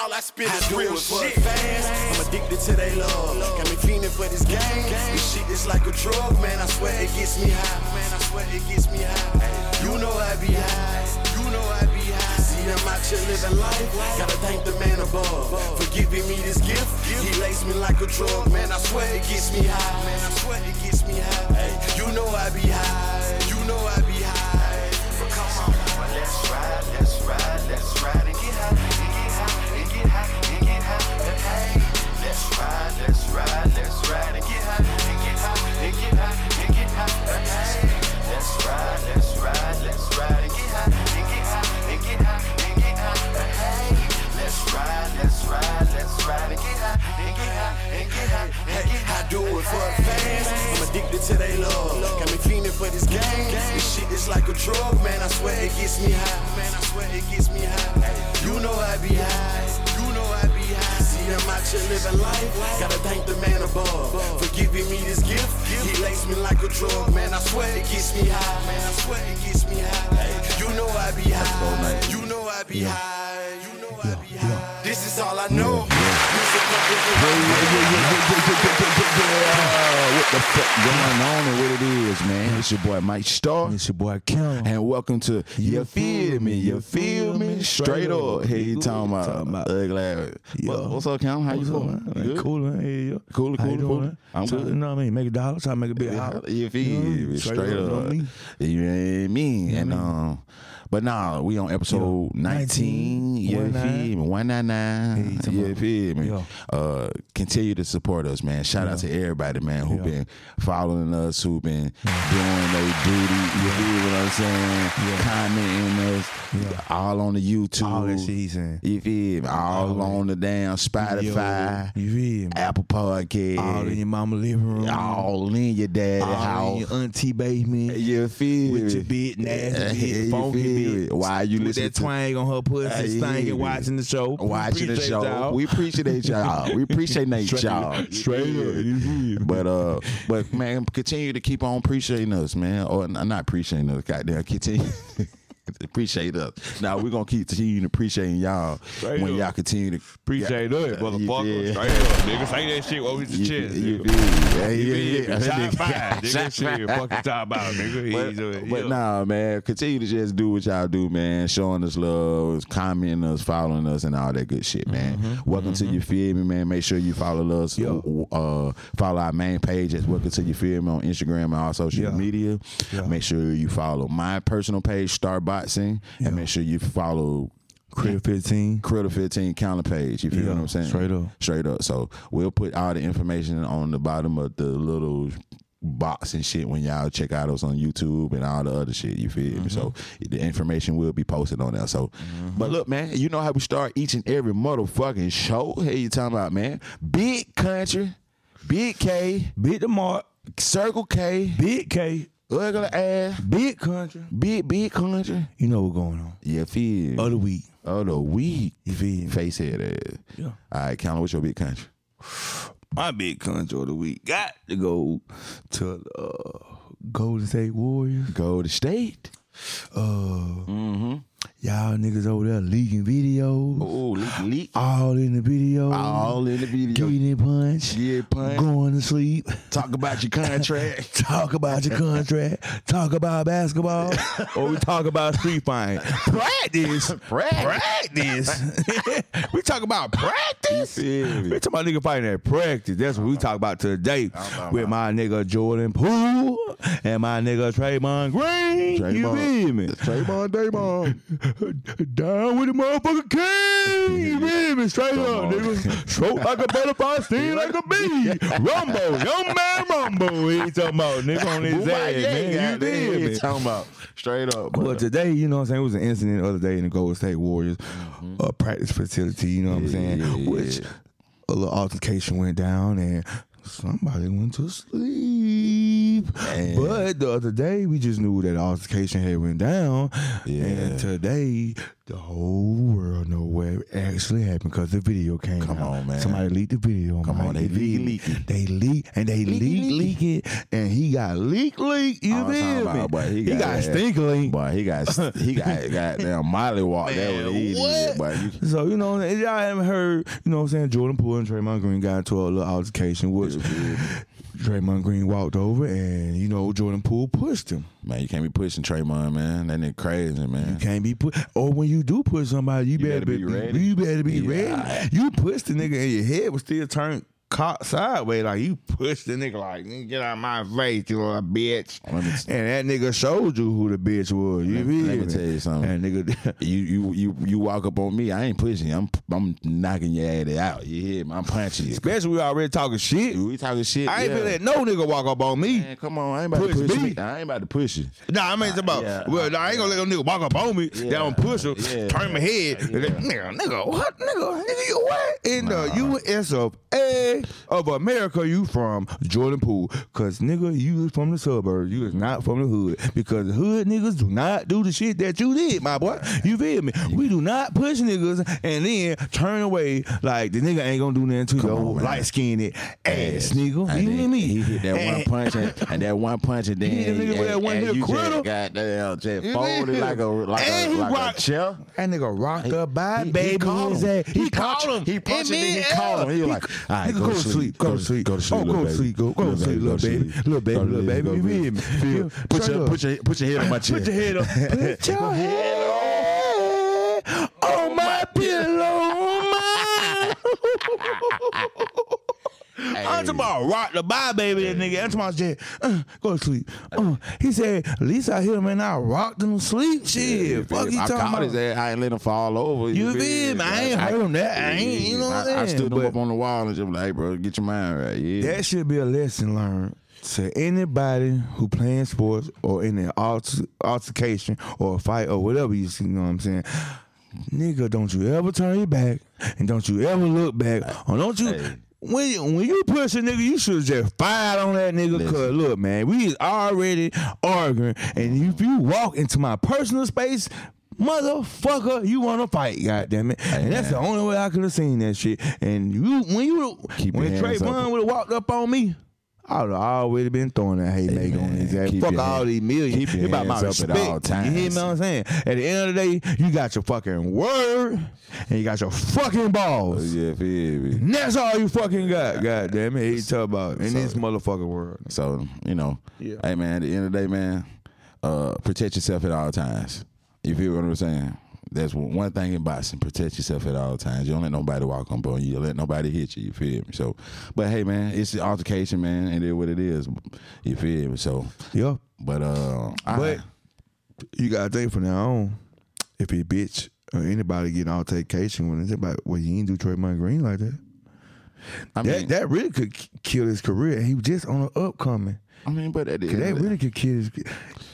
all I spit is real shit. Fast. I'm addicted to they love. Got me fiending for this game. This shit is like a drug, man. I swear it gets me high. Man, I swear it gets me high. You know I be high. You know I be high. See, I'm out here living life. Gotta thank the man above for giving me this gift. He laced me like a drug, man. I swear it gets me high. Man, I swear it gets me high. Hey, you know I be high. You know I be high. But come on, let's ride, let's ride, let's ride and get high, let's ride, let's ride, let's ride and get high, and get high, and get high, and get high. Let's ride, let's ride, let's ride and get high, and get high, and get high, and get high. Let's ride, let's ride, let's ride and get high, and get high, and get high, and get high. I do it for the fans. I'm addicted to they love. Got me fiending for this game. This shit is like a drug, man. I swear it gets me high. Man, I swear it gets me high. You know I be high. I be high. See, I'm out here living life. Gotta thank the man above for giving me this gift. He laced me like a drug, man. I swear it gets me high. Man, I swear it gets me high. You know I be high. You know I be high. You know I be high. This is all I know. What the fuck going on and what it is? It's your boy Mike Starr. It's your boy Kim. And welcome to You Feel Me, You Feel Me, Straight Up. Hey, you talking about, Talking about- ugly ass. What- What's up, Cam? How you doing? man? Good? Cool, man. Hey, yo. Cool, cool, doing, cool. man? I'm So, good. You know what I mean? Make a dollar, try to make a big holler. You feel me? straight up, up. know me? You know what I mean? And um, but nah, we on episode Yeah. 19. 19, You feel me? 199. Hey, talking feel me? Yeah. Uh, continue to support us, man. Shout out to everybody, man, who Yeah. been following us, who been doing their duty. You feel what I'm saying? Commenting us. Yeah. All on the YouTube. All that shit. You feel me? All, All on the damn Spotify, Yo, you feel me? Apple Podcast. All in your mama living room. all in your daddy all house. in your auntie basement. You feel with me? your big nasty Yeah, you funky bit. Why you with listen that to- twang on her pussy, stinking, yeah. watching the show. watching the show. y'all. We appreciate y'all. We appreciate y'all. straight up. You feel me? But uh, but man, continue to keep on appreciating us, man. Or not appreciating us, goddamn. Continue. Appreciate us. Now we're gonna keep continuing appreciating y'all Straight when up. y'all continue to Appreciate Yeah, motherfucker. you Straight up, nigga. Say that shit over the You, chest. you nigga. feel? Yeah, yeah, yeah. me? Shot Nigga. fired, nigga. Shot Shit, fired. fuck you talking about, nigga. But, yeah. but nah, man, continue to just do what y'all do, man. Showing us love, commenting us, following us, and all that good shit, man. Mm-hmm. Welcome to you feel me, man. Make sure you follow us. Yo. Uh, follow our main page at Welcome to you feel me on Instagram and all social Yeah. media. Yeah. Make sure you follow my personal page, Starr Yeah. and make sure you follow Critta 15. Critta 15 counter page. You feel Yeah, what I'm saying? straight up. Straight up. So we'll put all the information on the bottom of the little box and shit when y'all check out us on YouTube and all the other shit. You feel me? So Mm-hmm. the information will be posted on there. So, but look, man, you know how we start each and every motherfucking show. Hey, you talking about, man? Big country, big K, Big the mark. Circle K, Big K. ugly ass, Big country. big big country. You know what's going on. Yeah, feel? Other week. Oh, the week. You feel? Face head ass. Yeah. All right, Count, what's your big country? My big country of the week got to go to uh, Golden State Warriors. Go to state. Uh, Mm-hmm. Y'all niggas over there leaking videos. Oh, leak, leak. All in the video. All in the video. Getting it punch. Get punched. Going to sleep. Talk about your contract. Talk about your contract. Talk about basketball. or oh, we talk about street fighting. Practice. Practice. we talk about practice. We talk about nigga fighting at practice. That's what we talk about today with my nigga Jordan Poole and my nigga Draymond Green. You feel me? Trayvon Damon. Down with the motherfucking king. Me? Straight up, nigga. Stroke like a butterfly, sting like a bee. Rumbo, young man Rumbo. He talking about nigga on his ass, man. You feel me? talking about straight up. But today, you know what I'm saying, it was an incident the other day in the Golden State Warriors uh, practice facility, you know what I'm saying? Mm-hmm. yeah, Which yeah. a little altercation went down and somebody went to sleep. Man. But the other day, we just knew that altercation had went down. Yeah. And today, the whole world know what actually happened because the video came Come out. on, man. Somebody leaked the video. Come man. on, they feel leak- leak it. They leak and they leak, leak it, and he got leak, leak. You I'm talking feel me? about, he he got, got- stink link. Boy, he got he got goddamn Molly walk. That Man, what he what? did. Boy, you, So, you know, y'all haven't heard, you know what I'm saying, Jordan Poole and Draymond Green got into a little altercation, which Draymond Green walked over and, you know, Jordan Poole pushed him. man, you can't be pushing Draymond, man. That nigga crazy, man. You can't be put. Or when you do push somebody, you, better, better be ready. You better be Yeah. ready. You push the nigga and your head was still turned caught sideways. Like you push the nigga like, "Nigga, get out of my face, you little bitch. Let me- and that nigga showed you who the bitch was. You Let- feel let me me? tell you something. And nigga, You you you you walk up on me, I ain't pushing you. I'm I'm knocking your ass out. You hear me? I'm punching you. especially we already talking shit. We talking shit. I ain't yeah. let no nigga walk up on me. Man, come on, I ain't about Push to push me. me. I ain't about to push you. Nah, I mean, it's about, yeah. well, I ain't gonna let no nigga walk up on me. Yeah. Down push him, Yeah. turn my head. Nigga, nigga, what? Nigga, nigga, you what? In the US of A of America, you from Jordan Poole. Cause nigga, you is from the suburbs. You is not from the hood. Because the hood niggas do not do the shit that you did, my boy. You feel me? We do not push niggas and then turn away like the nigga ain't gonna do nothing to your light skinned ass nigga. And You hear me? He hit that one punch and, and that one punch and then He hit the nigga with that one hit critter. goddamn just You folded like a like And a he like rocked- a chair. That nigga rocked up by He- baby. He called him. He, punched- called him. He punched him. He called him. He was like, "All right, nigga, Oh, go, to sleep. Go to sleep. Go to sleep. Oh, go to sleep. Go, to sleep, little baby. Little baby, little baby. You feel me? Feel- Put your put your put your head on my chest. Put your head up. Put your head on oh, my pillow. I'm talking about rock the bye, baby. That nigga. I'm talking about uh, go to sleep. Uh, he said, at least I hit him and I rocked him to sleep. Shit, fuck you I talking caught about? his ass. I ain't let him fall over. You feel me? I ain't heard him that. I ain't, you know what I'm saying? I stood him up on the wall and just like, hey, bro, get your mind right. Yeah. That should be a lesson learned to anybody who playing sports or in an alter, altercation or a fight or whatever you see. You know what I'm saying? Nigga, don't you ever turn your back and don't you ever look back or don't you. Hey. When you, when you push a nigga, you should just fired on that nigga. Cause look, man, we is already arguing, and if you walk into my personal space, motherfucker, you want to fight, goddamn it. and that's the only way I could have seen that shit. And you, when you, Keep when. Draymond would have walked up on me, I would have already been throwing that haymaker on man, his ass. keep Fuck your all hand- these millions. keep your It's about my hands up respect. at all times. You hear me what I'm saying? At the end of the day, you got your fucking word and you got your fucking balls. yeah, feel me. And that's all you fucking got. God damn it. He talk about in this motherfucking world. So you know, Yeah. hey man, at the end of the day, man, uh, protect yourself at all times. You feel what I'm saying? That's one thing in boxing. Protect yourself at all times. You don't let nobody walk up on you. You don't let nobody hit you. You feel me? So, but hey, man, it's the altercation, man, and it what it is. You feel me? So, Yeah. but uh, But I, you gotta think from now on, if a bitch or anybody get altercation when it's about well, you ain't do Draymond Green like that. I mean, that really could kill his career. He was just on the upcoming. I mean, but at the 'Cause end that really could kill his.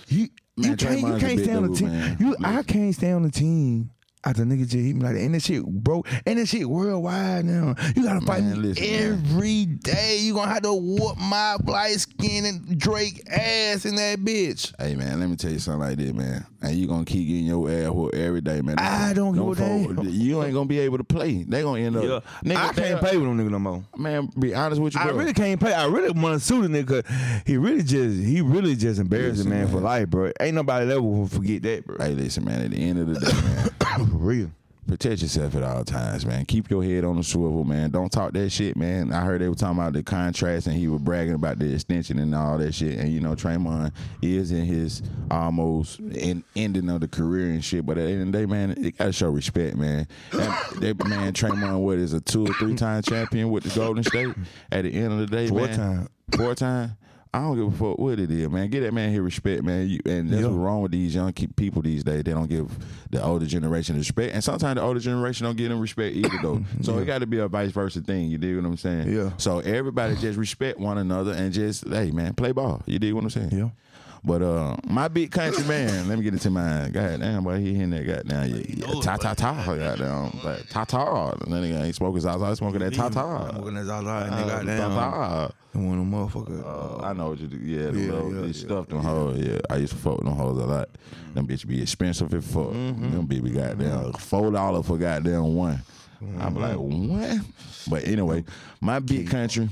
You, Man, you can't, you can't stay on the team. man. You, I can't stay on the team. After nigga just hit me like that, and that shit, bro, and that shit worldwide now. You gotta fight Man, me listen, man. every day. You gonna have to whoop my light skin and Drake ass in that bitch. Hey man, let me tell you something like this, man. And you gonna keep getting your ass whooped every day, man. I don't give a damn. You ain't gonna be able to play. They gonna end up. Nigga, I can't play with them nigga no more. Man, be honest with you, I really can't play. I really want to sue the nigga. 'cause He really just, he really just embarrassing Listen, man, for life, bro. Ain't nobody ever will forget that, bro. Hey, listen, man. At the end of the day, man, for real. protect yourself at all times, man. Keep your head on the swivel, man. Don't talk that shit, man. I heard they were talking about the contracts and he was bragging about the extension and all that shit. And you know, Draymond is in his almost in, ending of the career and shit. But at the end of the day, man, it gotta show respect, man. That, that man, Draymond, what is a two or three time champion with the Golden State? At the end of the day, Four man, time. four time. I don't give a fuck what it is, man. Get that man here respect, man. You, and that's Yeah. what's wrong with these young people these days. They don't give the older generation respect, and sometimes the older generation don't give them respect either, though. So it got to be a vice versa thing. You dig what I'm saying? Yeah. So everybody just respect one another and just hey, man, play ball. You dig what I'm saying? Yeah. But uh, my big country man, let me get into mine. God damn, boy, he in there, goddamn, yeah, yeah, ta ta ta, goddamn, like ta ta. That nigga ain't smoking Zaza, smoking that ta ta. Smoking that Zaza, nigga, goddamn. ta-ta. And one of them motherfuckers. Uh, I know what you do. Yeah, them Yeah, little, yeah, yeah, stuff them hoes. Yeah, I used to fuck with them hoes a lot. Them bitch be expensive as fuck. Mm-hmm. Them bitch be goddamn four dollar for goddamn one. I'm like, what? But anyway, my big country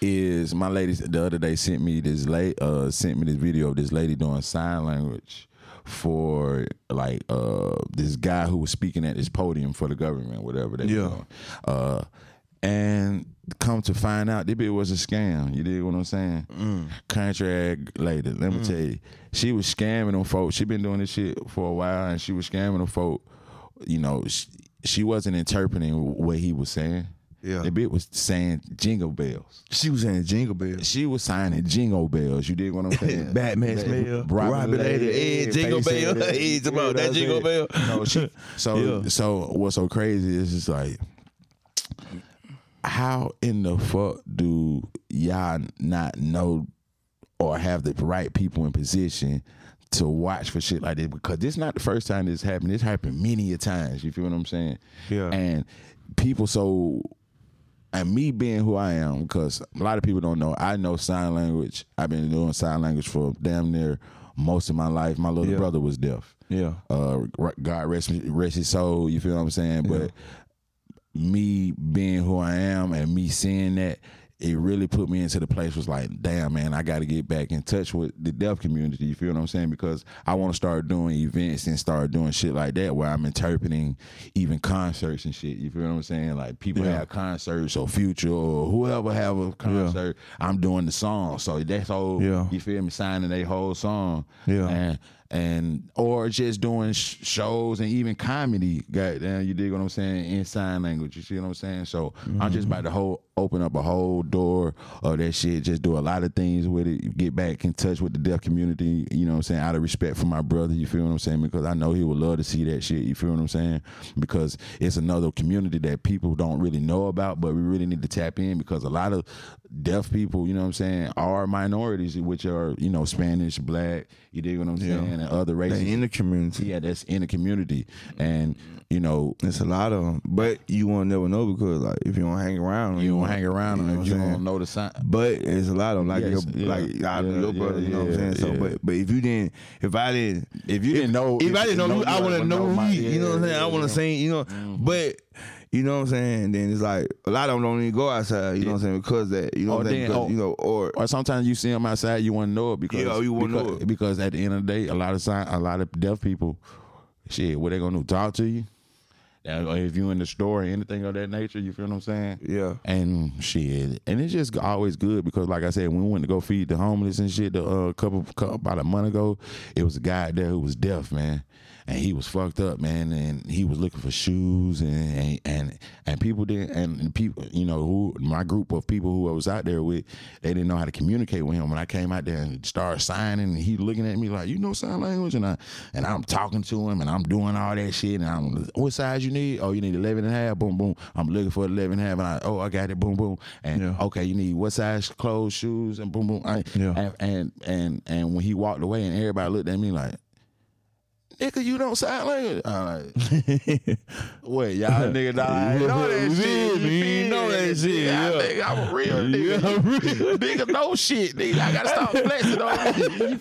is my lady the other day sent me this late uh sent me this video of this lady doing sign language for like uh this guy who was speaking at this podium for the government, whatever they Yeah. Uh and come to find out, this bitch was a scam. You dig what I'm saying? Mm. Country ass lady. Let me tell you, she was scamming them folks. She been doing this shit for a while, and she was scamming them folk. You know, she, she wasn't interpreting what he was saying. Yeah. the bitch was saying jingle bells. She was saying jingle bells. She was signing jingle bells. You dig what I'm saying? Batman's That- smell. Robin Robin Lady, eh, jingle bell. it's about that jingle bell. No, she, so Yeah. so what's so crazy is just like how in the fuck do y'all not know or have the right people in position to watch for shit like this? Because this is not the first time this happened. This happened many a times. You feel what I'm saying? Yeah. And people so and me being who I am, because a lot of people don't know, I know sign language. I've been doing sign language for damn near most of my life. My little Yeah. brother was deaf. Yeah. Uh, God rest, rest his soul. You feel what I'm saying? But me being who I am and me seeing that, it really put me into the place was like, damn man, I got to get back in touch with the deaf community. You feel what I'm saying? Because I want to start doing events and start doing shit like that where I'm interpreting even concerts and shit. You feel what I'm saying? Like people Yeah. have concerts or Future or whoever have a concert, I'm doing the song. So that's whole. Yeah. You feel me? Signing a whole song. Yeah. And and or just doing sh- shows and even comedy. Goddamn, you dig what I'm saying in sign language. You see what I'm saying? So I'm just about to whole open up a whole door of that shit. Just do a lot of things with it. Get back in touch with the deaf community. You know what I'm saying? Out of respect for my brother. You feel what I'm saying? Because I know he would love to see that shit. You feel what I'm saying? Because it's another community that people don't really know about, but we really need to tap in because a lot of deaf people, you know what I'm saying, are minorities, which are you know Spanish, black. You dig what I'm Yeah. And other races. They in the community. yeah, that's in the community, and you know It's a lot of them, but you won't never know because like if you don't hang around, you don't hang around you know and you don't know the sign. But it's a lot of them, like Yes, your, yeah. like out of Yeah, your brother. yeah, you know what I'm saying? So, yeah. but but if you didn't, if I didn't, If you didn't know, if I didn't know, who, I want to know who. You know what I'm saying? I want to say. You know, mm-hmm. but. You know what I'm saying? Then it's like a lot of them don't even go outside. You know what I'm saying? Because that, you know Or what I'm saying? Because, oh, you know, or Or sometimes you see them outside, you want to know it because Yeah, you wanna because, know it. because at the end of the day, a lot of sign, a lot of deaf people, shit, what they gonna do? Talk to you? Now, If you in the store or anything of that nature, you feel what I'm saying? yeah, And shit, and it's just always good because, like I said, when we went to go feed the homeless and shit, the uh, couple, couple about a month ago, it was a guy there who was deaf, man, and he was fucked up, man, and he was looking for shoes, and and and, people didn't, and, and people, you know, who my group of people who I was out there with, they didn't know how to communicate with him. When I came out there and started signing, and he looking at me like, you know sign language, and I and I'm talking to him, and I'm doing all that shit, and I'm, what size you need? Oh, you need 11 and a half, boom, boom. I'm looking for 11 and a half, and I, oh, I got it, boom, boom, and Yeah. okay, you need what size clothes, shoes, and boom, boom. I, Yeah. and, and and and when he walked away, and everybody looked at me like. Nigga, you don't sign language. I'm like, wait, y'all nigga, nah, I know that shit. man, you know that shit, Yeah, yeah. nigga, I'm a real nigga. Yeah, nigga, no shit, nigga. I gotta stop flexing on you.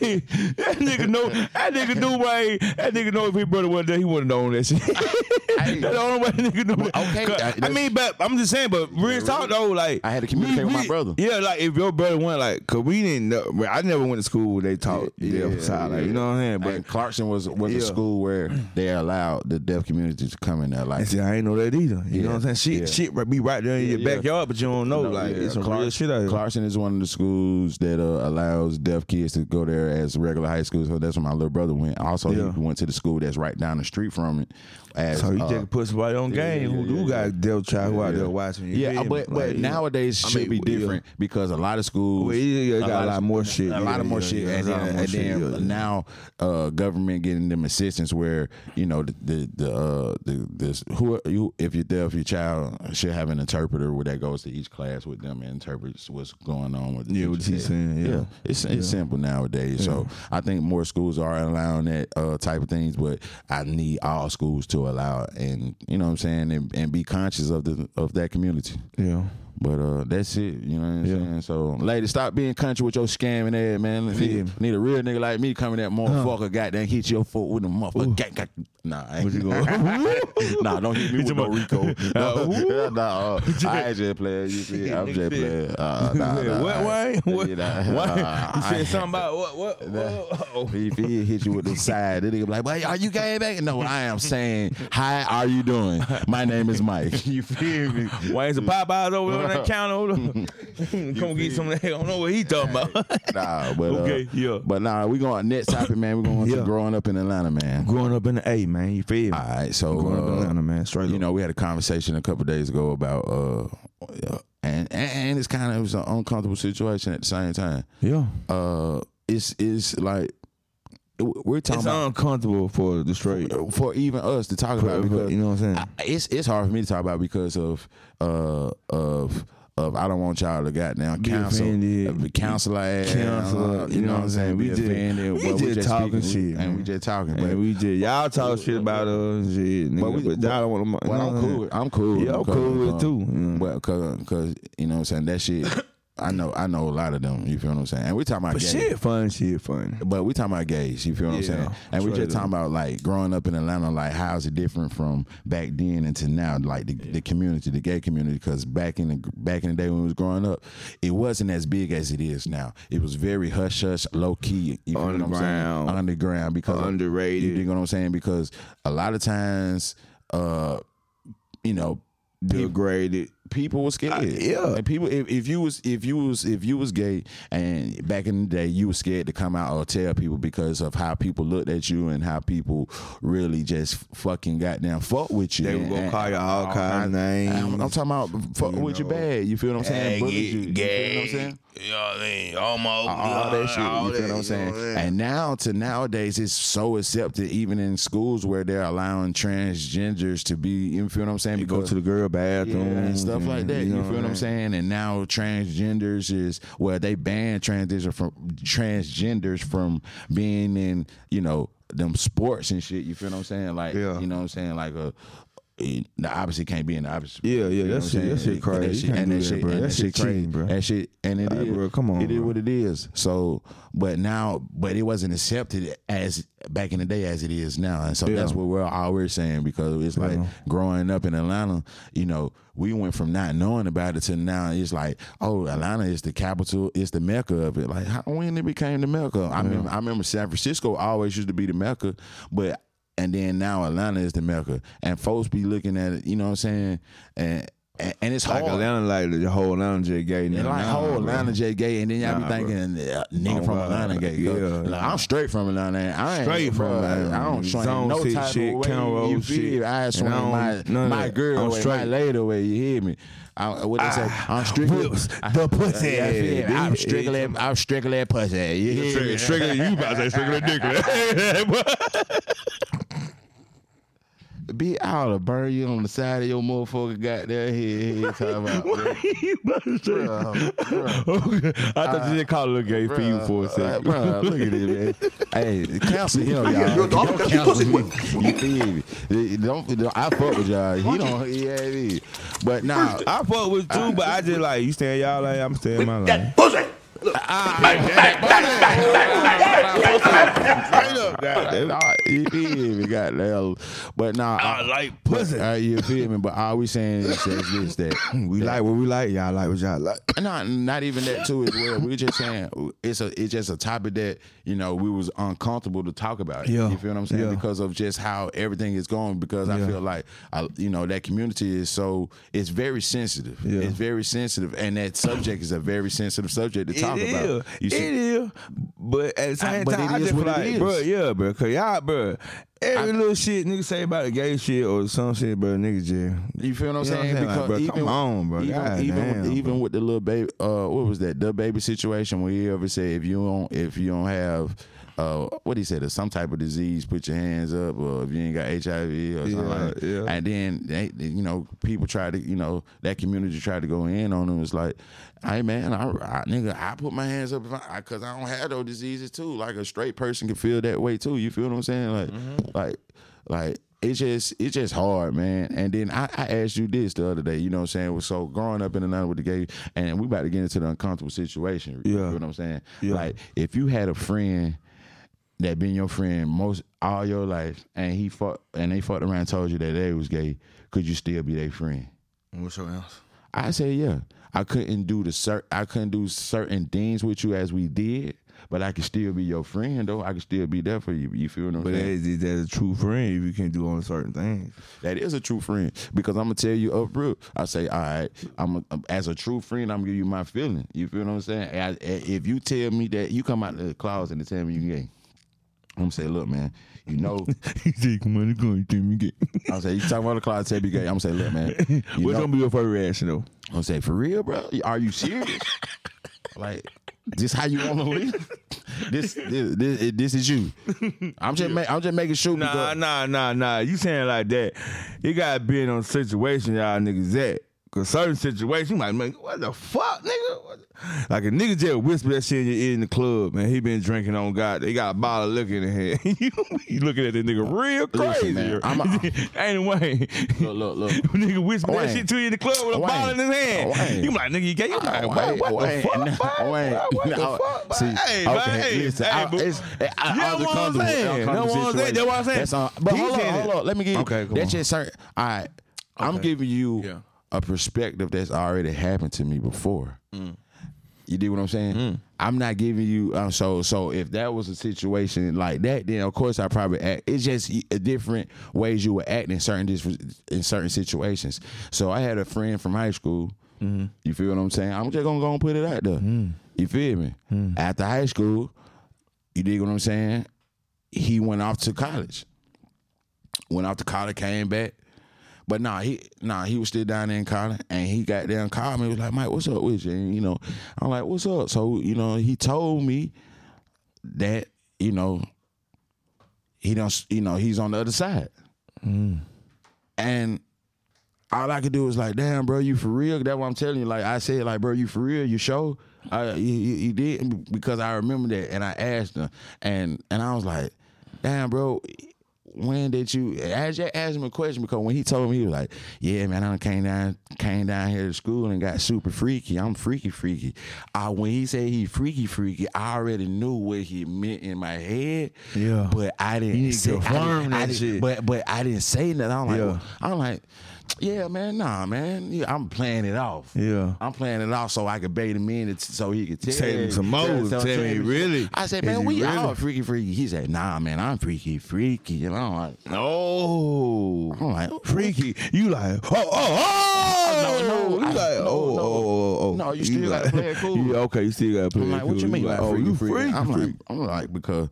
Hey, that nigga know. That nigga knew why. That nigga know if his brother wasn't there, he wouldn't known that shit. That's the only way nigga knew. okay, that- I mean, but I'm just saying. But real talk though, like I had to communicate with my brother. Yeah, like if your brother went, like, cause we didn't know. I never went to school where they taught Yeah, deaf side, like, yeah. you know what I'm saying. But and Clarkson was was a school where they allowed the deaf community to come in there. Like, see, I ain't know that either. You Yeah, know what I'm saying? Shit, yeah. shit be right there in your Yeah, yeah. backyard, but you don't know. No, like, yeah, it's some Clark- real shit out here. Clarkson is one of the schools that uh, allows deaf kids to go there as regular high school. So that's where my little brother went. Also, Yeah. he went to the school that's right down the street from it. As, So you uh, just put somebody on game yeah, who do yeah. got deaf child who out Yeah. there watching you. Yeah, but but yeah. nowadays I should be yeah. different because a lot of schools Well, yeah, yeah, got a lot more shit. a lot of more shit, and then, more and then yeah, yeah. now uh, government getting them assistance where you know the the the, uh, the this who you if you're deaf, your child should have an interpreter where that goes to each class with them and interprets what's going on with the Yeah, what he's saying, yeah. it's it's simple nowadays. So I think more schools are allowing that uh, type of things, but I need all schools to allow it, and you know what I'm saying, and, and be conscious of the of that community. Yeah. But uh, that's it. You know what I'm Yeah. saying? So, lady, stop being country with your scamming ass, man. Yeah. Need, need a real nigga like me coming that motherfucker, goddamn, hit your foot with a motherfucker. Gang, gang. Nah, I ain't you go? nah, don't hit me with no RICO. Uh, nah, nah, uh, I ain't just playing. You see, I'm just playing. Uh, nah, nah, what? Why? What? Yeah, nah, Why? You said something about what? What? what? if he hit you with the side, then he be like, "Boy, are you gay back?" No, I am saying, "Hi, are you doing? My name is Mike." You feel me? Why ain't some Popeyes over on that counter? Hold on. Come get some of that. I don't know what he talking about. Nah, but Okay, uh, yeah. But nah, we going next topic, man. We going Yeah. to growing up in Atlanta, man. Growing up in the A, man. You feel me? All right, so Growing up in uh, Atlanta, man. Straight you up. know, we had a conversation a couple days ago about uh, uh, and and, and it's kind of it was an uncomfortable situation at the same time. Yeah. Uh, it's it's like we're talking It's about uncomfortable for the straight. for even us to talk about because you know what I'm saying? I, it's it's hard for me to talk about because of uh of of I don't want y'all to goddamn counsel offended. uh, counsel ass, Counsel, uh, you know what I'm saying? We just- offended, we but just talking speaking, shit, and we just talking. And But, we just y'all talk shit about us and shit, nigga, But but, we- y'all don't want to. well, I'm cool. I'm cool. Yeah, I'm cool with it too. Well, cause, cause you know what I'm saying that shit. I know I know a lot of them. You feel what I'm saying? And we talking about But gays. shit, fun, shit, fun. But we talking about gays, you feel what I'm saying? And we just talking about like growing up in Atlanta, like how's it different from back then into now, like the, the community, the gay community. Because back in the back in the day when we was growing up, it wasn't as big as it is now. It was very hush hush, low key, you feel what I'm saying? Underground. underground. Because Underrated. You know what I'm saying? Because a lot of times, uh, you know, Degraded. People were uh, scared. yeah. and people if, if you was if you was if you was gay and back in the day you were scared to come out or tell people because of how people looked at you and how people really just fucking goddamn fuck with you. They were gonna and- call you all kinds of names. I'm, I'm talking about fuck You with you know. bad. You feel what I'm saying? Bullied you. You feel what I'm saying? Uh, you know what I mean? Almost. all that shit. You feel what I'm saying? And now to nowadays, it's so accepted, even in schools where they're allowing transgenders to be. You feel what I'm saying? You go to the girl Yeah, bathroom and stuff like that. You, know feel what I'm saying? And now transgenders is well, they ban transgender from transgenders from being in you know them sports and shit. You feel what I'm saying? Like Yeah. you know what I'm saying? Like a. The opposite can't be in the opposite. Yeah, yeah, that shit- that shit crazy. That shit, and that shit, bro. and That shit crazy, bro. That shit, and it Like, is- bro, come on, It is bro. what it is. So, but now, but it wasn't accepted as back in the day as it is now, and so Yeah. that's what we're always saying because it's like growing up in Atlanta, you know, we went from not knowing about it to now it's like, oh, Atlanta is the capital, it's the mecca of it. Like how when it became the mecca? I mean, I remember San Francisco always used to be the mecca, but and then now Atlanta is the mecca, and folks be looking at it, you know what I'm saying, and and, and it's Like hard. Atlanta, like the whole Atlanta just gay. And like now, whole. Atlanta J gay, and then y'all Nah, be thinking uh, nigga Oh, from Atlanta gay. Yeah. Like, I'm straight from Atlanta. I ain't Straight from Atlanta. I don't swing Zone no type shit, of way. Count you Road feel shit. I swing my my girl I'm way, my straight. lady way. You hear me? I, what they say? I'm strictly the pussy. I feel. I'm strictly I'm strictly pussy. You hear me? Strictly, you about to say strictly dick. Be out to burn you on the side of your motherfucker goddamn head. head talking about, you about to say? bruh, bruh. I thought you just called a little gay for you for a Uh, second. bro, look at this, man. hey, counsel him, y'all. Don't counsel me. You feel me? Don't, don't- I fuck with y'all. He don't. Yeah, it is. But now, I fuck with you, but I just like you stay in y'all lane, I'm staying in my lane. Straight up, goddamn. nah, you feel me? Goddamn. But now, I like pussy. Uh, you feel me? But all we saying is is this that We like what we like, y'all like what y'all like. not not even that too as well. We're just saying it's a it's just a topic that you know we was uncomfortable to talk about. Yeah. You feel what I'm saying? Yeah. Because of just how everything is going. Because I feel like I, you know that community is so it's very sensitive. Yeah. It's very sensitive, and that subject is a very sensitive subject to talk it about. Is. You it see- is. But at the same but time, I just feel it like, is. bro, yeah, bro, cause y'all, bro, every I- little shit nigga say about the gay shit or some shit, bro, nigga just. You feel what I'm You know what saying? I'm saying? Like, bro, even, come on, bro. Even God even, damn, with, even bro. with the little baby, uh, what was that? The baby situation where he ever say if you don't if you don't have. Uh, what he said, some type of disease, put your hands up, or if you ain't got HIV or something Yeah, like that. yeah. And then, they, you know, people try to, you know, that community tried to go in on him. It's like, hey man, I, I nigga, I put my hands up if I, I, don't have those diseases too. Like a straight person can feel that way too. You feel what I'm saying? Like, Mm-hmm. like, like it's just it's just hard, man. And then I, I asked you this the other day, you know what I'm saying? So growing up in Atlanta with the gay and we about to get into the uncomfortable situation. Yeah. You know what I'm saying? Yeah. Like if you had a friend that been your friend most all your life and he fought and they fucked around and told you that they was gay, could you still be their friend? What's your answer? I say yeah. I couldn't do the cer- I couldn't do certain things with you as we did, but I could still be your friend though. I could still be there for you. You feel what I'm saying? But saying? that is that a true friend if you can't do on certain things. That is a true friend because I'm gonna tell you up real. I say, all right, I'm a, as a true friend, I'm gonna give you my feeling. You feel what I'm saying? I- I- if you tell me that you come out of the closet and tell me you gay, I'm gonna say, look, man, you know, he said, "Come on, you going to me get." I'm say you talking about the closet, tell me gay. I'm gonna say, look, man, What's gonna be your first reaction though? I'm gonna say, for real, bro? Are you serious? like, this how you want to live? this, this, this, this is you. I'm just, ma- I'm just making sure. Nah, because- nah, nah, nah. You saying like that? You gotta be in on situation y'all niggas at. Cause certain situations, you might make what the fuck, nigga. What the-" Like a nigga just whisper that shit in your ear in the club, man. He been drinking on God. They got a bottle of liquor in the hand. you, looking at the nigga real crazy. Listen, man, I'm a- anyway, Look, look, look. nigga whisper that shit to you in the club with a Wayne. bottle in his hand. Wayne. You like, nigga, you can't. You like, what, what the fuck, no, man? What the no, fuck, see, Hey, okay, man, listen, hey, I- it's- I- You I- know what I'm saying? You know what I'm saying? That's what I'm saying. That's all. But hold on, hold on. Let me give you. Okay, That's on. just certain. All right, I'm giving you Yeah. A perspective that's already happened to me before. Mm. You dig what I'm saying? I'm not giving you. Um, so, so if that was a situation like that, then of course I probably act. It's just different ways you would act in certain in certain situations. So I had a friend from high school. Mm-hmm. You feel what I'm saying? I'm just gonna go and put it out there. Mm. You feel me? After high school, you dig what I'm saying? He went off to college. Went off to college, came back. But nah, he nah, he was still down there in college, and he got there and called me. He was like, Mike, what's up with you? And, you know, I'm like, what's up? So you know, he told me that you know he don't, you know, he's on the other side, mm. and all I could do was like, damn, bro, you for real? That's what I'm telling you. Like I said, like, bro, you for real? You show? I, you did because I remember that, and I asked him, and and I was like, damn, bro. When did you? Just asked him a question because when he told me, he was like, "Yeah, man, I came down, came down here to school and got super freaky. I'm freaky, freaky." Uh, when he said he freaky, freaky, I already knew what he meant in my head. Yeah. but I didn't You need to say, I didn't- I didn't- shit. But but I didn't say that. I'm like, Yeah. well, I'm like, yeah, man, nah, man. Yeah, I'm playing it off. Yeah. I'm playing it off so I could bait him in so he could tell, Tell him some more. Tell me really. I said, man, we really? all freaky, freaky. He said, nah, man, I'm freaky, freaky. And I'm like, Oh, I'm like, freaky. You like, oh, oh, oh. No, no, You I- like, no, oh, no. oh, oh, oh. oh. No, you still gotta play it cool. Yeah, okay, you still gotta play cool I'm it like, cool. what you mean by like, freaky, oh, you freaky? freaky, I'm like. I'm like, because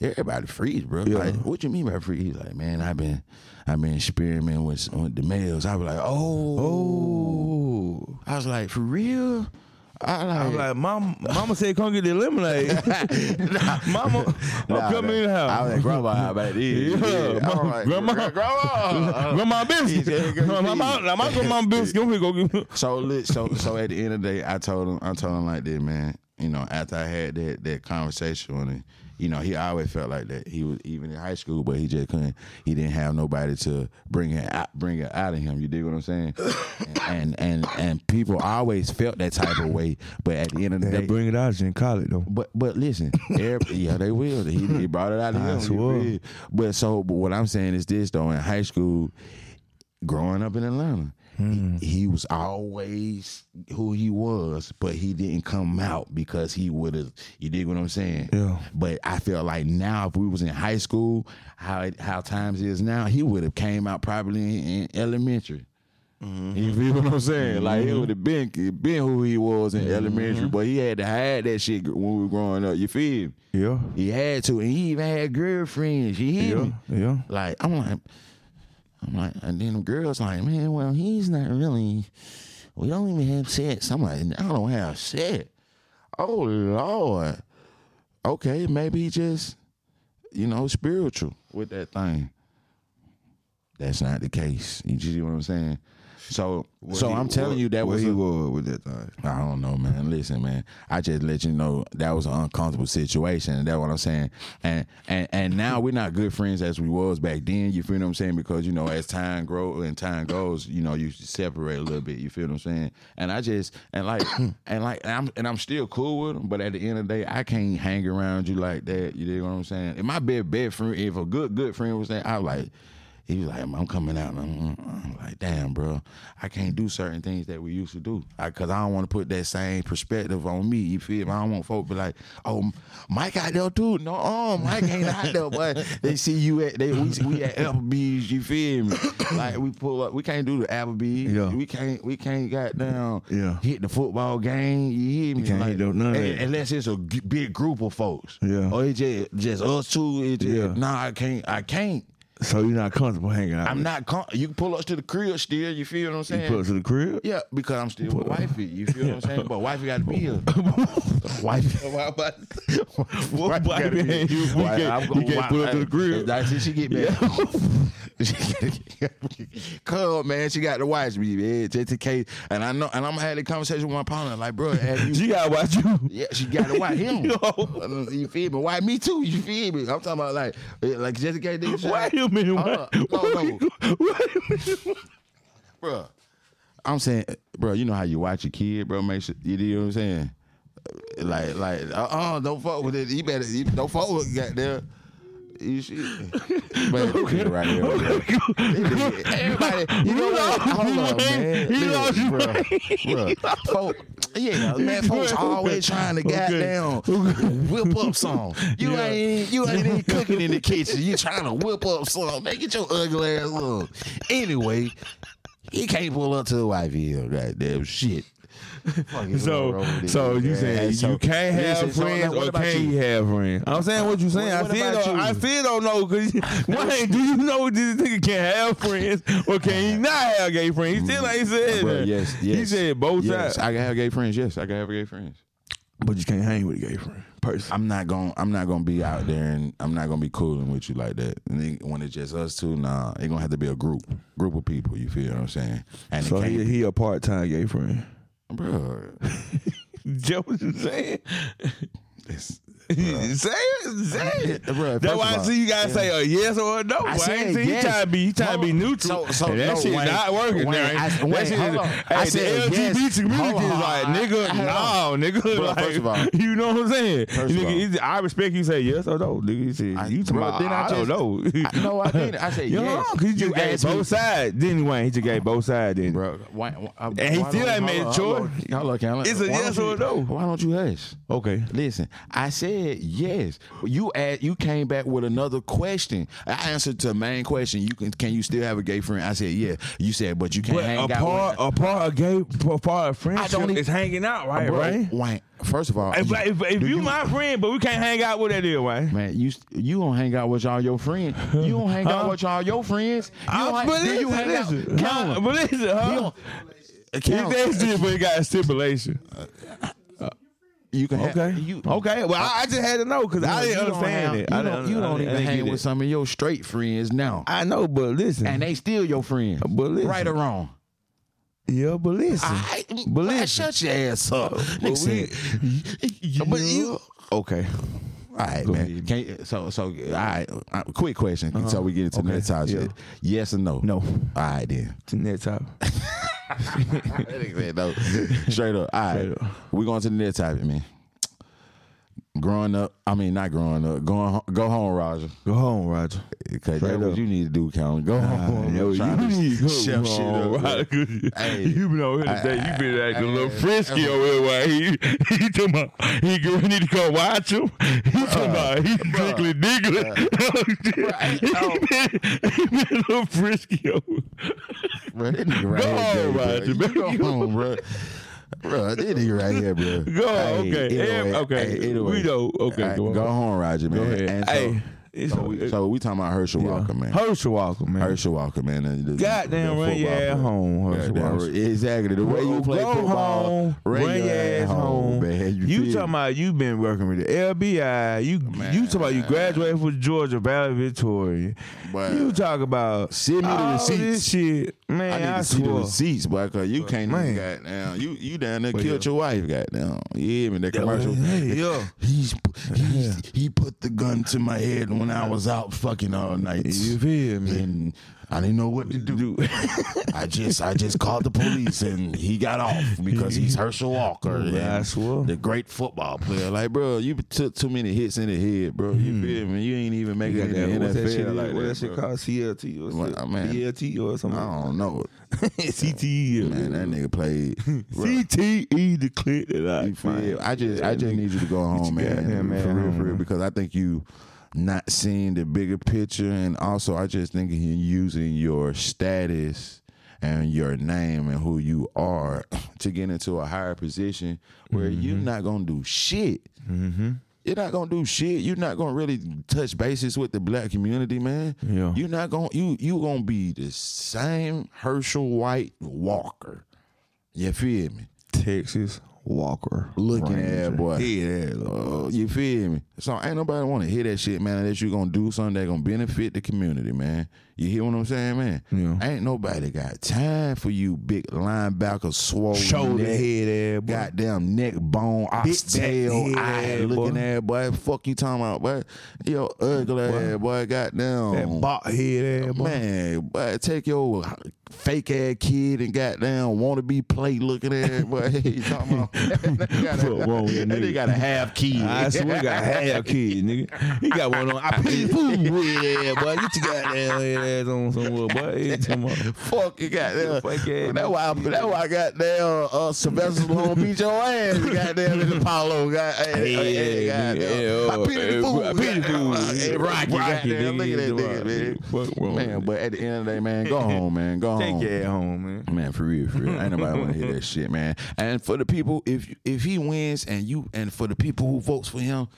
everybody freaks, bro. Yeah. Like, what you mean by? He's like, man, I've been, I've been experimenting with, with the males. I was like, oh, Oh. I was like, for real? I like, I'm like, mom, mama said come get the lemonade. mama, Nah, I'm coming in the house. I was at grandma house back then. Yeah, I was like, grandma- grandma. Grandma biscuit. He said, "Go My, eat." my, my grandma biscuit. Go here, go get. So lit. So so at the end of the day, I told him. I told him like that, man. You know, after I had that that conversation with him, you know, he always felt like that. He was even in high school, but he just couldn't. He didn't have nobody to bring it out, bring it out of him. You dig what I'm saying? and and and people always felt that type of way. But at the end of the day They day, bring it out in college though. but but listen, every, yeah, they will. He, he brought it out of I him. you swear. But so, but what I'm saying is this though: in high school, growing up in Atlanta, He, mm-hmm. he was always who he was, but he didn't come out because he would have. You dig what I'm saying? Yeah. But I feel like now, if we was in high school, how it, how times is now, he would have came out probably in, in elementary. Mm-hmm. You feel what I'm saying? Like it mm-hmm. would have been been who he was in mm-hmm. elementary, but he had to hide that shit when we were growing up. You feel? me? Yeah. He had to, and he even had girlfriends. You hear Yeah. me? Yeah. Like I'm like, I'm like, and then the girls like, man, well, he's not really. We don't even have sex. I'm like, I don't have sex. Oh Lord. Okay, maybe he just, you know, spiritual with that thing. That's not the case. You see what I'm saying? So, so he- I'm telling what- you that was he a- was with that thing. I don't know, man. Listen, man. I just let you know that was an uncomfortable situation. That's what I'm saying. And and and now we're not good friends as we was back then. You feel what I'm saying? Because you know, as time grow and time goes, you know, you separate a little bit. You feel what I'm saying? And I just and like and like and I'm and I'm still cool with him. But at the end of the day, I can't hang around you like that. You know what I'm saying? If my best best friend, if a good good friend was there, I was like. He was like, I'm coming out. I'm, I'm like, damn, bro, I can't do certain things that we used to do. Because I, don't want to put that same perspective on me. You feel me? I don't want folk be like, oh, Mike out there too. No, oh, Mike ain't out there, but they see you at, they, we, we at Applebee's, you feel me? Like, we pull up, we can't do the Applebee's. Yeah. We can't, we can't goddamn Yeah. hit the football game. You hear me? can't hit no- none of that. Unless it's a g- big group of folks. Yeah. Or it's just, just us two. It's just, Yeah. Nah, I can't, I can't. So you're not comfortable hanging out. I'm with not. Con- you can pull us to the crib still. You feel what I'm saying? You put us to the crib. yeah, because I'm still with wifey. You feel what I'm saying? But wifey got to be here. wifey. What Wifey wifey gotta be- ain't you- you Why- can't- I'm you gonna- can't put her to the why- crib. That's. She get back. Come man, she got to watch me, man. Just in case. And I know, and I'm gonna have the conversation with my partner, like, bro, you? She gotta watch you. Yeah, she got to watch him. Yo. You feel me? Why me too? You feel me? I'm talking about like, like just in case a minute. Uh, Wait, no, no. a minute. bro. I'm saying, bro, you know how you watch your kid, bro. Make sure you know what I'm saying. Like, like, uh, uh don't fuck with it. You better, you don't fuck with goddamn. You should, man, look right here. Everybody, you know what? Hold on, man. He lost you, bro. bro. Folk, yeah, man. Folks always trying to goddamn whip up some. You Yeah. ain't, you ain't even cooking in the kitchen. You trying to whip up some. Man, get your ugly ass up. Anyway, he can't pull up to the wife here. Goddamn shit. Fuck is wrong So, so you saying you can't have listen, so friends now or can you? have friends? I'm saying what you saying. What- I still don't. you? I still don't know because why do you know this nigga can have friends or can he not have gay friends? He still ain't said Bro, that. yes, yes. He said both yes, sides, I can have gay friends. Yes, I can have gay friends. but you can't hang with a gay friend. Person. I'm not gonna I'm not gonna be out there and I'm not gonna be cooling with you like that. And then when it's just us two, nah, it's gonna have to be a group, group of people. You feel what I'm saying? And So he, he a part time gay friend. Bro. Joe, what you saying? It's, say it, say it. Bro, That's why I see you gotta say a yes or a no. I I, said ain't see yes. you trying to be you trying to be neutral. so- so, and that no, shit Wayne, not working. Wayne, now. I- that shit hold is, on. hey, I the said yes. LGBT community Hold is like, I- nigga, I- no, nigga. Bro, like, first of all- you know what I'm saying? First of nigga, all- I respect you say yes or no. Nigga, you said I- you talking about, then I I, don't know. I- no, I didn't. I said You know, yes. he just You gave both sides. Didn't Wayne? He just gave both sides. Didn't bro. And he still ain't made a choice. Hold on, hold on, It's a yes or a no. Why don't you hush? Okay. Listen, I said yes. You asked, you came back with another question. I answered to the main question. You can can you still have a gay friend? I said yeah. You said but you can't But hang a out part, with. a part of gay, a part of friendship don't even- is hanging out, right? Bro, right? Wayne, first of all, If, you- if, if do you, my friend, but we can't hang out with that deal, Wayne. man, you you don't hang out with y'all your friends. You don't hang out with all your friends. You Uh, don't hang, but listen, you hang listen, out. huh? But listen, You huh? don't- He Count. that's it, but he got a stipulation. You can have- Okay, you, okay. Well, I, I just had to know because I didn't understand have- it. You I don't, you don't even hang with some of your straight friends now, I know, but listen, and they still your friends. But listen. right or wrong. yeah, but listen, I, but listen. shut your ass up. But we- but you okay? All right, Go man. Can't, so, so, all right. Uh, quick question. until we get into Okay. the next Yeah. Yes or no? No. All right, then. To. Nigga said no. Straight up. All right. Straight up. we going to the next topic, man. Growing up, I mean, not growing up. Going, ho- go home, Roger. Go home, Roger. Because that's what you need to do, Count. Go home. Yo, you need to go chef shit home, up, Roger. Hey. you been over here today. You been acting a little frisky over here. While he he talking about he need to go watch him. He talking about he diggly diggly. Oh, he, been, a little frisky over. Bro, that nigga right Go home. Roger, Go home, bro. Bro, that nigga right here, bro. Go on, Hey, okay. anyway, okay. hey, anyway. We know. Okay, right, go go home, Roger, man. Go ahead. And so, hey, So we, so we talking about Herschel yeah. Walker, man. Herschel Walker, man. Herschel Walker, man. The, Goddamn, run your ass home, Herschel Goddamn, Walker. Exactly. The way you Go play football, home, run, run your ass home, man. You, You talking about you been working with the FBI? You you talking about you graduated from Georgia Valley Victoria? But You talk about Send me the receipts. this shit, I man. need I, to see the swear. receipts, boy, cause you can't Man. even goddamn. You you down there But killed yeah. your wife, goddamn. You hear me? That commercial. Hey, yeah. He's, he's he put the gun to my head when I was out fucking all night. You feel me? And I didn't know what to do. I just I just called the police and he got off because he's Herschel Walker, and swear. the great football player. Like, bro, you took too many hits in the head, bro. You hmm. feel me? You ain't even making it in the what's that NFL shit? like what that, that shit called? CLT or something? BLT or something? I don't know. CTE. Man, that nigga played. CTE the clip that I You find. feel? I just I just need you to go home, man. for real, for real, because I think you not seeing the bigger picture, and also I just think you're using your status and your name and who you are to get into a higher position where you're Mm-hmm. not gonna do shit. You're not gonna do shit. You're not gonna really touch bases with the black community, man. Yeah. You're not gonna you you gonna be the same Herschel White Walker. You feel me? Texas Walker. looking Ranger. at boy. Yeah, Uh, you feel me? So ain't nobody want to hear that shit, man. Unless you gonna do something that gonna benefit the community, man. You hear what I'm saying, man? Yeah. Ain't nobody got time for you, big linebacker, swollen shoulder neck, head boy. goddamn neck bone, oxtail, back eye looking boy. at boy. Fuck you talking about, boy? Yo, ugly ass boy. Goddamn, That bot head ass boy. Man, boy, take your fake ass kid and goddamn wanna be play looking at boy. you talking about? that got Fuck wrong with that that nigga. nigga got a half kid. I swear he got half kid, nigga. He got one on. I food with yeah, boy. Get your goddamn head ass on somewhere, boy. Fuck, you got there. That's why. I, that's why I got there. Uh, Sylvester Stallone beat your ass. There in Apollo. Got hey, hey, hey, Yeah, got nigga, there. yeah, I pity the fool. I pity the fool. Hey, Rocky, Rocky, goddamn, Look at that nigga, man. Fuck wrong Man, but at the end of the day, man, go home, man. Go Take home. your ass home, man. Man, for real, for real. Ain't nobody want to hear that shit, man. And for the people, if if he wins and you and for the people who votes for him,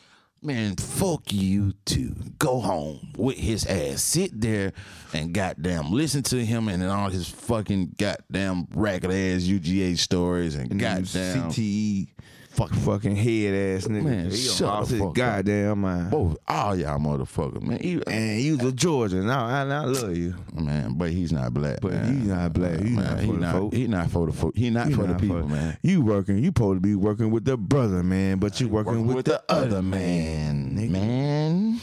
man, fuck you too. Go home with his ass. Sit there and goddamn listen to him and all his fucking goddamn ragged ass UGA stories and, And goddamn CTE fuck fucking head ass nigga. Man, he shut lost the his fuck up. goddamn mind. both all y'all motherfuckers, man. He- And you was a Georgia. Now I, I love you. man, but he's not black. But man. he's not black. He's Man, not he for the not, folk. he not for the folk. He not You for the not people, man. You working, you supposed to be working with the brother, man, but you working with, the, other man. man,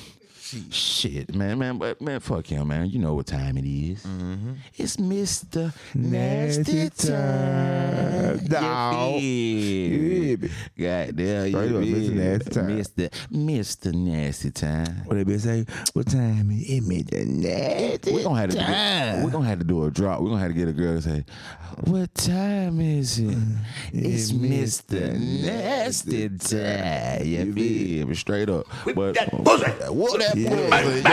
man. Shit, man, man, but man, fuck him, man. You know what time it is. Mm-hmm. It's Mr. Nasty, Nasty Time. Time. Dawg. Yeah. God damn, you Straight Mr. Nasty Time. Mr. Mr. Nasty Time. What they been say? What time is it? It made the nasty We're gonna have to do, time. we're gonna have to do a drop. We're gonna have to get a girl to say, What time is it? Mm, it's It's Mr. Nasty Time. You feel me? Straight up. But what that Yeah.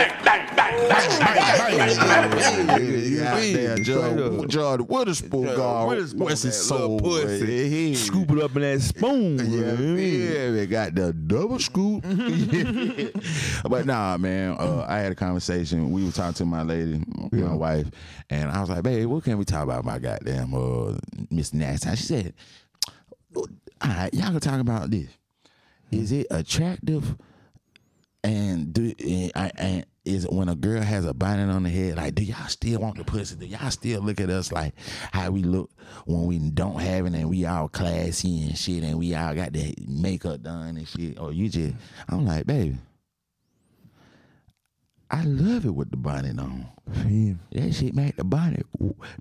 pussy? Straight Goddamn, up. Jordan Witherspoon gone. Witherspoon, What's his that little soul? pussy. Scoop it up in that spoon. Yeah, man. yeah, they got the double scoop. but nah, man, uh, I had a conversation. We were talking to my lady, my wife, and I was like, "Babe, what can we talk about my goddamn uh, Miss Nasty?" She said, "All right, y'all can talk about this. Is it attractive? And do and, and is when a girl has a bonnet on the head? Like, do y'all still want the pussy? Do y'all still look at us like how we look when we don't have it and we all classy and shit and we all got the makeup done and shit? Or you just? I'm like, baby, I love it with the bonnet on. Yeah. That shit make the bonnet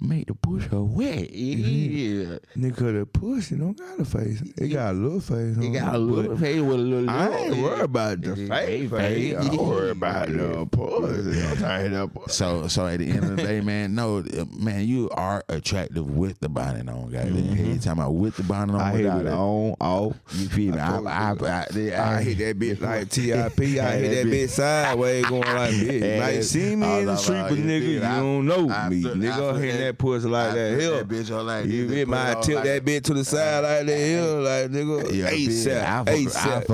make the pussy wet. Yeah, Nigga, the pussy don't got a face. It got a little face. it got a little face with a little. I ain't yeah. worried about the face. face. face. I'm worried about the pussy. I'm tired of. So, so at the end of the day, man, no, uh, man, you are attractive with the bonnet on, guys. Mm-hmm. You talking about with the bonnet on? I hit it on, off. You feel me? I, I, I, I, I hit that bitch like TIP. I hit that that bitch sideways going like you might see me in the street, but nigga, you don't know me. Nigga, hitting that pussy like that. Hell, that bitch on like you get put my tilt that bitch to the side like that. hell, like nigga, Yeah, I ASAP, I ASAP. If a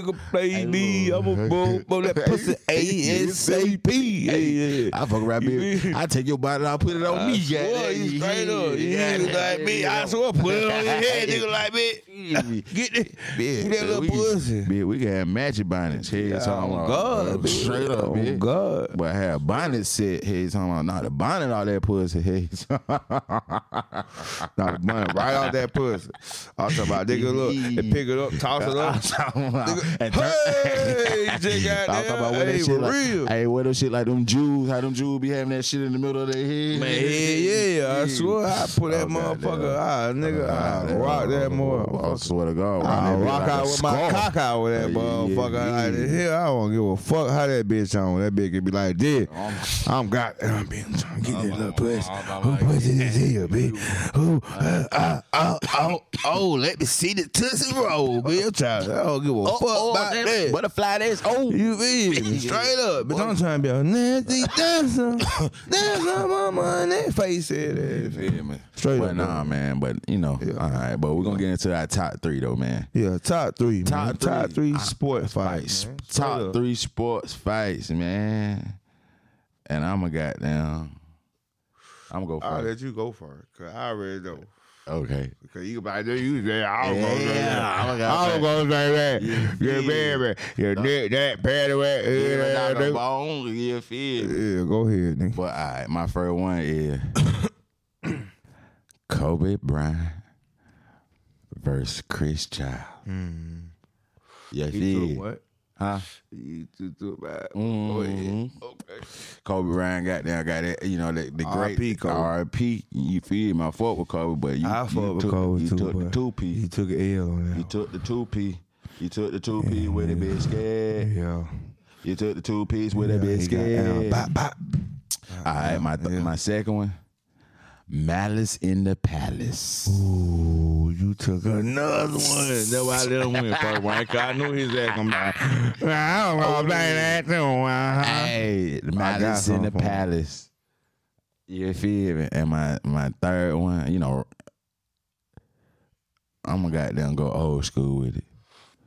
nigga play me, I'ma blow blow that pussy ASAP. Yeah, yeah. I fuck around, bitch. I take your body, I'll put it on I me. you straight up. Yeah, like me. I swear, put it on your head, nigga, like me. Get that little we pussy. Bitch, we can have matching bonnets. Head Yeah, talking about God, uh, bitch. straight up, bitch. God. But have bonnet set. Head talking about not the bonnet all that pussy. Head. not the money right off that pussy. I'm talking about nigga look and pick it up, toss it up. and Hey, you just got I'm talking about hey, that shit like, real. Hey, what them shit like them Jews? How them Jews be having that shit in the middle of their head? Man, yeah, yeah, yeah. I swear I put that Oh, motherfucker, goddamn. ah, nigga, I rock that I swear to God, I that bitch rock like out with my cock out with that Yeah, motherfucker yeah, like yeah. that. Hell, I don't give a fuck how that bitch on. That bitch could be like this. I'm got. I'm trying to get that little pussy. Who pussy this here, bitch? Who? Uh, oh, oh, oh, let me see the tootsie roll, bitch. I don't give a fuck about that. Butterfly, that's oh. You feel me? Straight up. But I'm trying to be a nasty dancer. Dancer, mama, and that face that. Feel? Straight but up, nah, man. But you know, all right. But we're gonna get into our top three though, man. Yeah, top three, Top man. Top three. three Uh, sport fights. Top up. three sports fights, man. And I'm a goddamn. I'm gonna go for it. I'll let you go first, cause I already know. Okay. Cause you about to you there. I was Yeah, gonna say that. I'm gonna go I gonna say that. Yeah, baby. Your dick that patty wet. Yeah, Yeah, bone, you feel? Yeah, go ahead, nigga. But all right, my first one is Kobe Bryant versus Chris Childs. Yeah, He feel took what? Huh? You took took bad. Mhm. Go ahead. Okay. Kobe Bryant got down, got it. you know, the, the great R.I.P. Kobe. R.I.P. You feel me? I fuck with Kobe, but you, I you fuck with took, Kobe you too, took the two P. He took an L on You that. took the two P. You took the two P with it bit scared. Yeah. You took the two P's with it Yeah, bit he got down. scared. Bop, bop. All right, my th- Yeah. my second one, Malice in the Palace. Ooh, you took another one. That's why I let him win first one. 'cause I knew his ass gonna be. I don't gonna play that too. Uh-huh. Hey, the Malice in the something for him. Palace. You feel me? And my my third one, you know, I'm gonna goddamn go old school with it.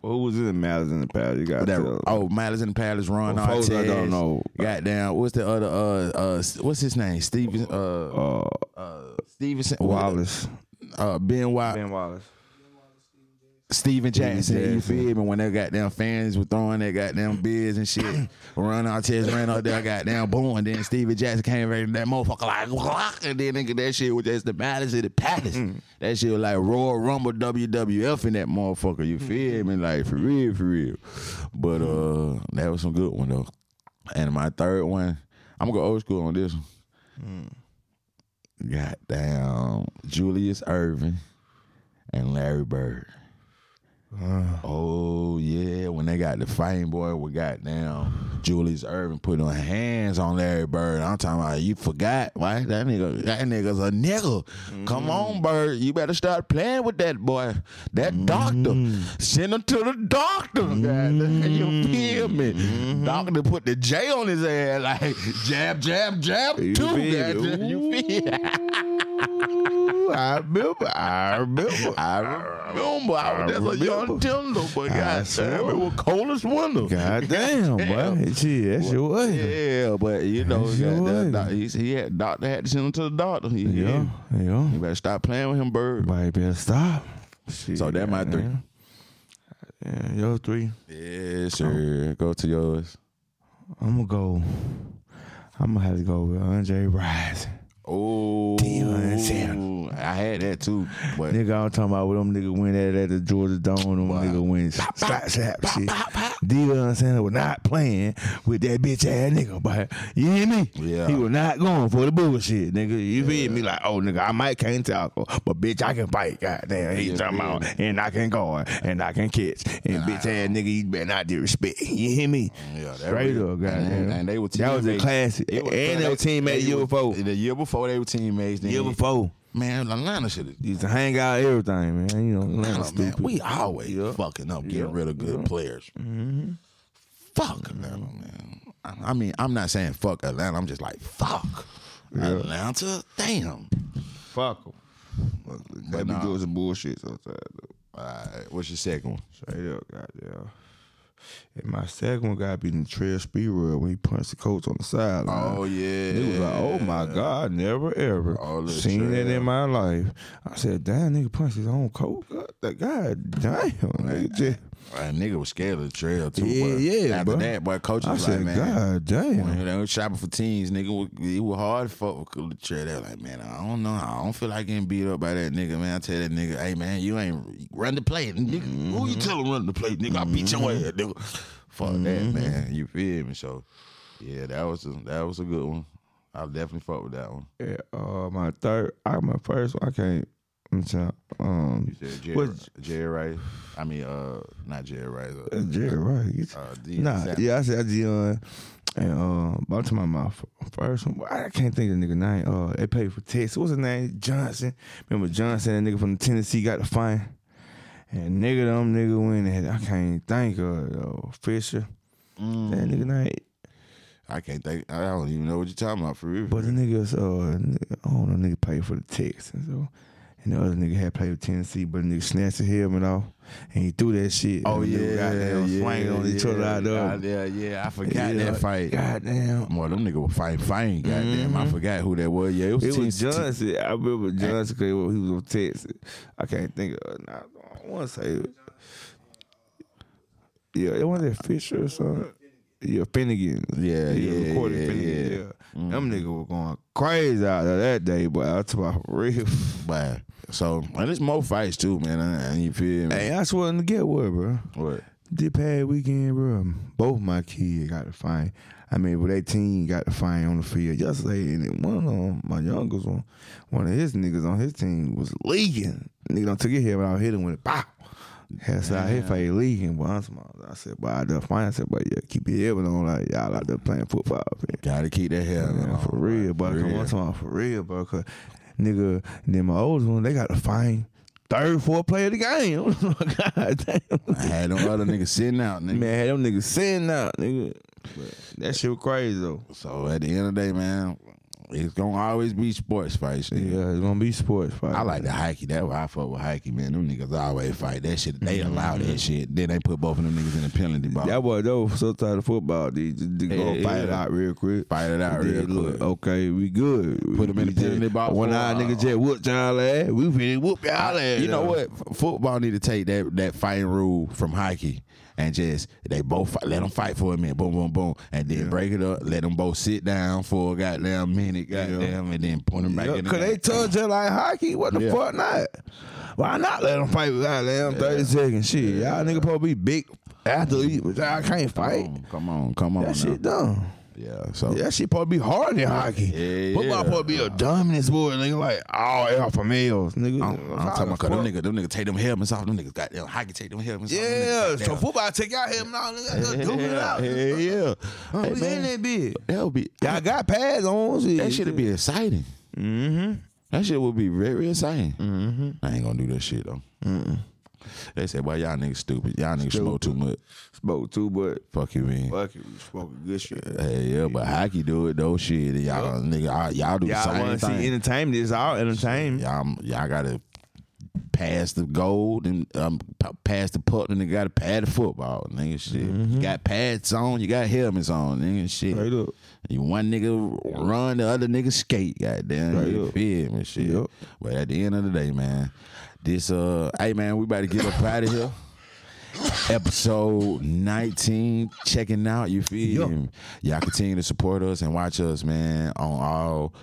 Who was in the Malice in the Palace? You got That, to. oh, Malice in the Palace, Ron For folks that Artest. don't know. Goddamn, what's the other? Uh, uh, what's his name? Stephen. Uh, Uh, uh Stevenson. Wallace. Uh, Ben Wa- Ben Wallace. Stephen Jackson, you Jackson. feel me? When they got goddamn fans were throwing their goddamn beers and shit, Ron Artest ran out there, goddamn boom, and then Stephen Jackson came right in that motherfucker like, "Wah," and then nigga, that shit was just the Malice of the Palace. Mm. that shit was like Royal Rumble WWF in that motherfucker, you feel mm-hmm. me? Like for real, for real. But uh, that was some good one though. And my third one, I'm gonna go old school on this one. Mm. Goddamn, Julius Erving and Larry Bird. Uh. Oh yeah, when they got the fighting boy with goddamn Julius Erving putting her hands on Larry Bird. I'm talking about you forgot, why that nigga that nigga's a nigga. Come mm-hmm. on, Bird, you better start playing with that boy. That doctor, mm-hmm. send him to the doctor. Goddamn, you feel me? Mm-hmm. Doctor put the J on his ass like jab, jab, jab. You feel me? You feel? Ooh, I remember. I remember. I remember I was just a young tender, but goddamn, it was cold as winter. God damn, boy. Shit, that shit was. Yeah, but you know, that, that, he, he had doctor had to send him to the doctor. He, Yeah, yeah. You better stop playing with him, bird. Everybody better stop. Shit, So that my three. Yeah, your three. Yeah, sure. Go to yours. I'm gonna go. I'm gonna have to go with Andre Rison. Oh, Deion. I had that too, but Nigga, I'm talking about when them nigga win that at the Georgia Dome. Them Wow. nigga win slap slap shit. Deion Sanders was not playing with that bitch ass nigga, but you hear me? Yeah. He was not going for the bullshit, nigga. You feel me? Like, oh nigga, I might can't tackle, but bitch, I can fight. Goddamn, he Yeah, talking yeah. about, and I can guard, and I can catch, and bitch ass nigga, you better not disrespect. You hear me? yeah, that Straight real. up, goddamn. And, and they were That was a classic. Was- And they were teammates the year before. The year before they were teammates. Then Year before. man, Atlanta should have. Used to hang out everything, man. You know, Atlanta Atlanta, man, we always Yeah. fucking up getting Yeah. rid of good Yeah. players. Mm-hmm. Fuck Atlanta, man. I mean, I'm not saying fuck Atlanta. I'm just like fuck Atlanta. Damn. Fuck them. They be nah. doing some bullshit sometimes. though. All right, what's your second one? Straight up, goddamn. And my second one got to be Latrell Sprewell when he punched the coach on the sideline. Oh yeah, It was like, oh my God, never ever the seen that in my life. I said, damn, nigga punched his own coach. God, that guy, damn, nigga just. That nigga was scared of Latrell too. Yeah, yeah, After bro. that, boy, coach I was said, like, man. God damn. When they was shopping for teams, nigga, it was hard to fuck with Latrell. They were like, man, I don't know. I don't feel like getting beat up by that nigga, man. I tell that nigga, hey, man, you ain't run the play. Nigga, Mm-hmm. who you tell him run the play? Nigga, I beat your ass, nigga. Fuck that, Mm-hmm. man. You feel me? So, yeah, that was a, that was a good one. I'll definitely fuck with that one. Yeah, uh, my third, I my first one, I can't. I'm trying, um, You said Jerry, What- Jerry Rice. I mean, uh, not Jerry Rice. Uh, uh, Jerry? Get- uh, Nah, yeah, I said Deion, and uh, but I'm talking about my mouth first one. I can't think of the nigga name. Uh, they paid for Texas. What's his name? Johnson. Remember Johnson? That nigga from Tennessee got the fine. And nigga, them nigga went and I can't think of it, uh, Fisher. Mm. That nigga name. I can't think. I don't even know what you're talking about for real. But the niggas, uh, I don't know, nigga paid for the Texans. So, and the other nigga had played with Tennessee, but the nigga snatched his helmet off and he threw that shit. Oh yeah, goddamn yeah, swinging on each other out there. Yeah, yeah, I forgot Yeah, that fight. Goddamn. Boy, them nigga were fighting, fighting. Goddamn, I forgot who that was. Yeah, it was. Mm-hmm. It was Johnson. I remember Johnson because he was on Texas. I can't think of. Nah, I want to say. it. Yeah, it wasn't that Fisher or something. Yeah, Finnegan. Yeah, yeah, yeah, yeah. Yeah. Them nigga were going crazy out there that day, but I talk about real. But so, and there's more fights too, man. And you feel me? hey, I swear to get what, bro. What? This past weekend, bro, both my kids got to fight. I mean, they team got to fight on the field yesterday, and one of them, my youngest one, one of his niggas on his team was leaking. Nigga don't took his head without hitting with it. Pow! Had I his face leaking, but I'm small. I said, but I done fine. I said, but yeah, keep your head on like y'all out there playing football. Man. Gotta keep that. Man, on, for real, right? but For come on, for real, bro. Cause nigga, then my oldest one, they got to find third, fourth player of the game. Oh God damn. I had them other niggas sitting out, nigga. Man, had them niggas sitting out, nigga. But that shit was crazy though. So at the end of the day, man, it's gonna always be sports fights. Yeah, it's gonna be sports fights. I like the hockey. That's why I fuck with hockey, man. Them niggas always fight. That shit, they mm-hmm. allow that shit. Then they put both of them niggas in the penalty box. That boy though, so tired of football. They just they go Yeah, fight it yeah. out real quick. Fight it out real look, quick. Okay, we good. Put them in the penalty box One eye nigga just whoop y'all ass. We finna whoop y'all ass. You know what? Football need to take that that fighting rule from hockey and just they both fight, let them fight for a minute, boom, boom, boom, and then break it up. Let them both sit down for a goddamn minute, goddamn, and then put them back Yeah, in the Cause they touch it like hockey. What the Yeah. fuck not? Why not let them fight goddamn 30 seconds shit? Y'all nigga probably be big athlete, but y'all can't fight. Come on, come on, come on. That now. shit dumb. Yeah, so That shit to be hard in hockey. Yeah, Football yeah. to be a dominant sport, nigga. Like all alpha males, nigga. I'm, I'm talking about 'cause them niggas, them niggas take them helmets off. Them niggas goddamn hockey take them helmets off. Yeah, so football take y'all him now, nigga. Do it out. Yeah, yeah, yeah. Oh, Hey, we man, in that bitch. That would be Y'all got pads on. That Shit. that should be exciting. Mm-hmm. That shit would be very exciting. Mm-hmm. I ain't gonna do that shit though. They say, "Well, y'all niggas stupid. Y'all niggas smoke too much. Smoke too, much. Fuck you, man." fuck you, spoke good shit. Hey, yeah, but hockey do it though. Shit, y'all nigga, y'all, y'all do the Y'all same want to see thing. entertainment? It's all entertainment. Y'all, y'all gotta pass the gold and um, pass the puck, and they gotta pad the football, nigga. Shit, Mm-hmm. you got pads on, you got helmets on, nigga. Shit, Straight up. You one nigga run, the other nigga skate. Goddamn, Straight you up. feel me? Shit. Yep. But at the end of the day, man, this uh, hey man, we about to get up out of here. Episode 19, checking out. You feel me? Y'all continue to support us and watch us, man, on all.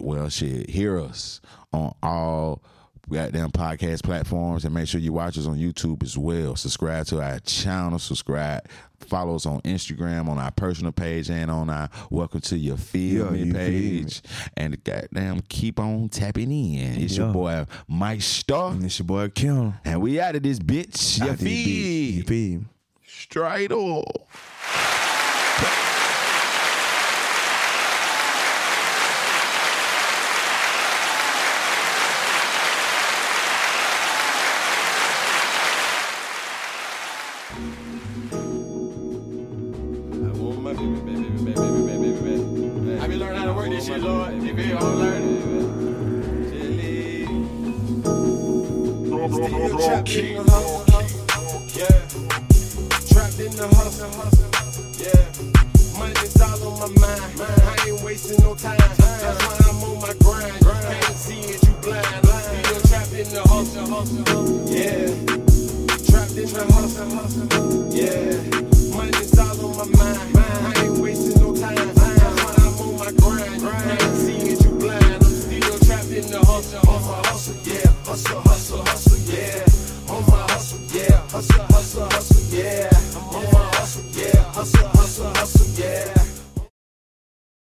Well, shit, hear us on all goddamn podcast platforms and make sure you watch us on YouTube as well. Subscribe to our channel, subscribe, follow us on Instagram, on our personal page, and on our Welcome to Ya Feel Me you feel me. page. And goddamn, keep on tapping in. It's your boy Mike Starr. And it's your boy Kim. And we out of this bitch. You Out this bitch. feel? Feel? Straight up.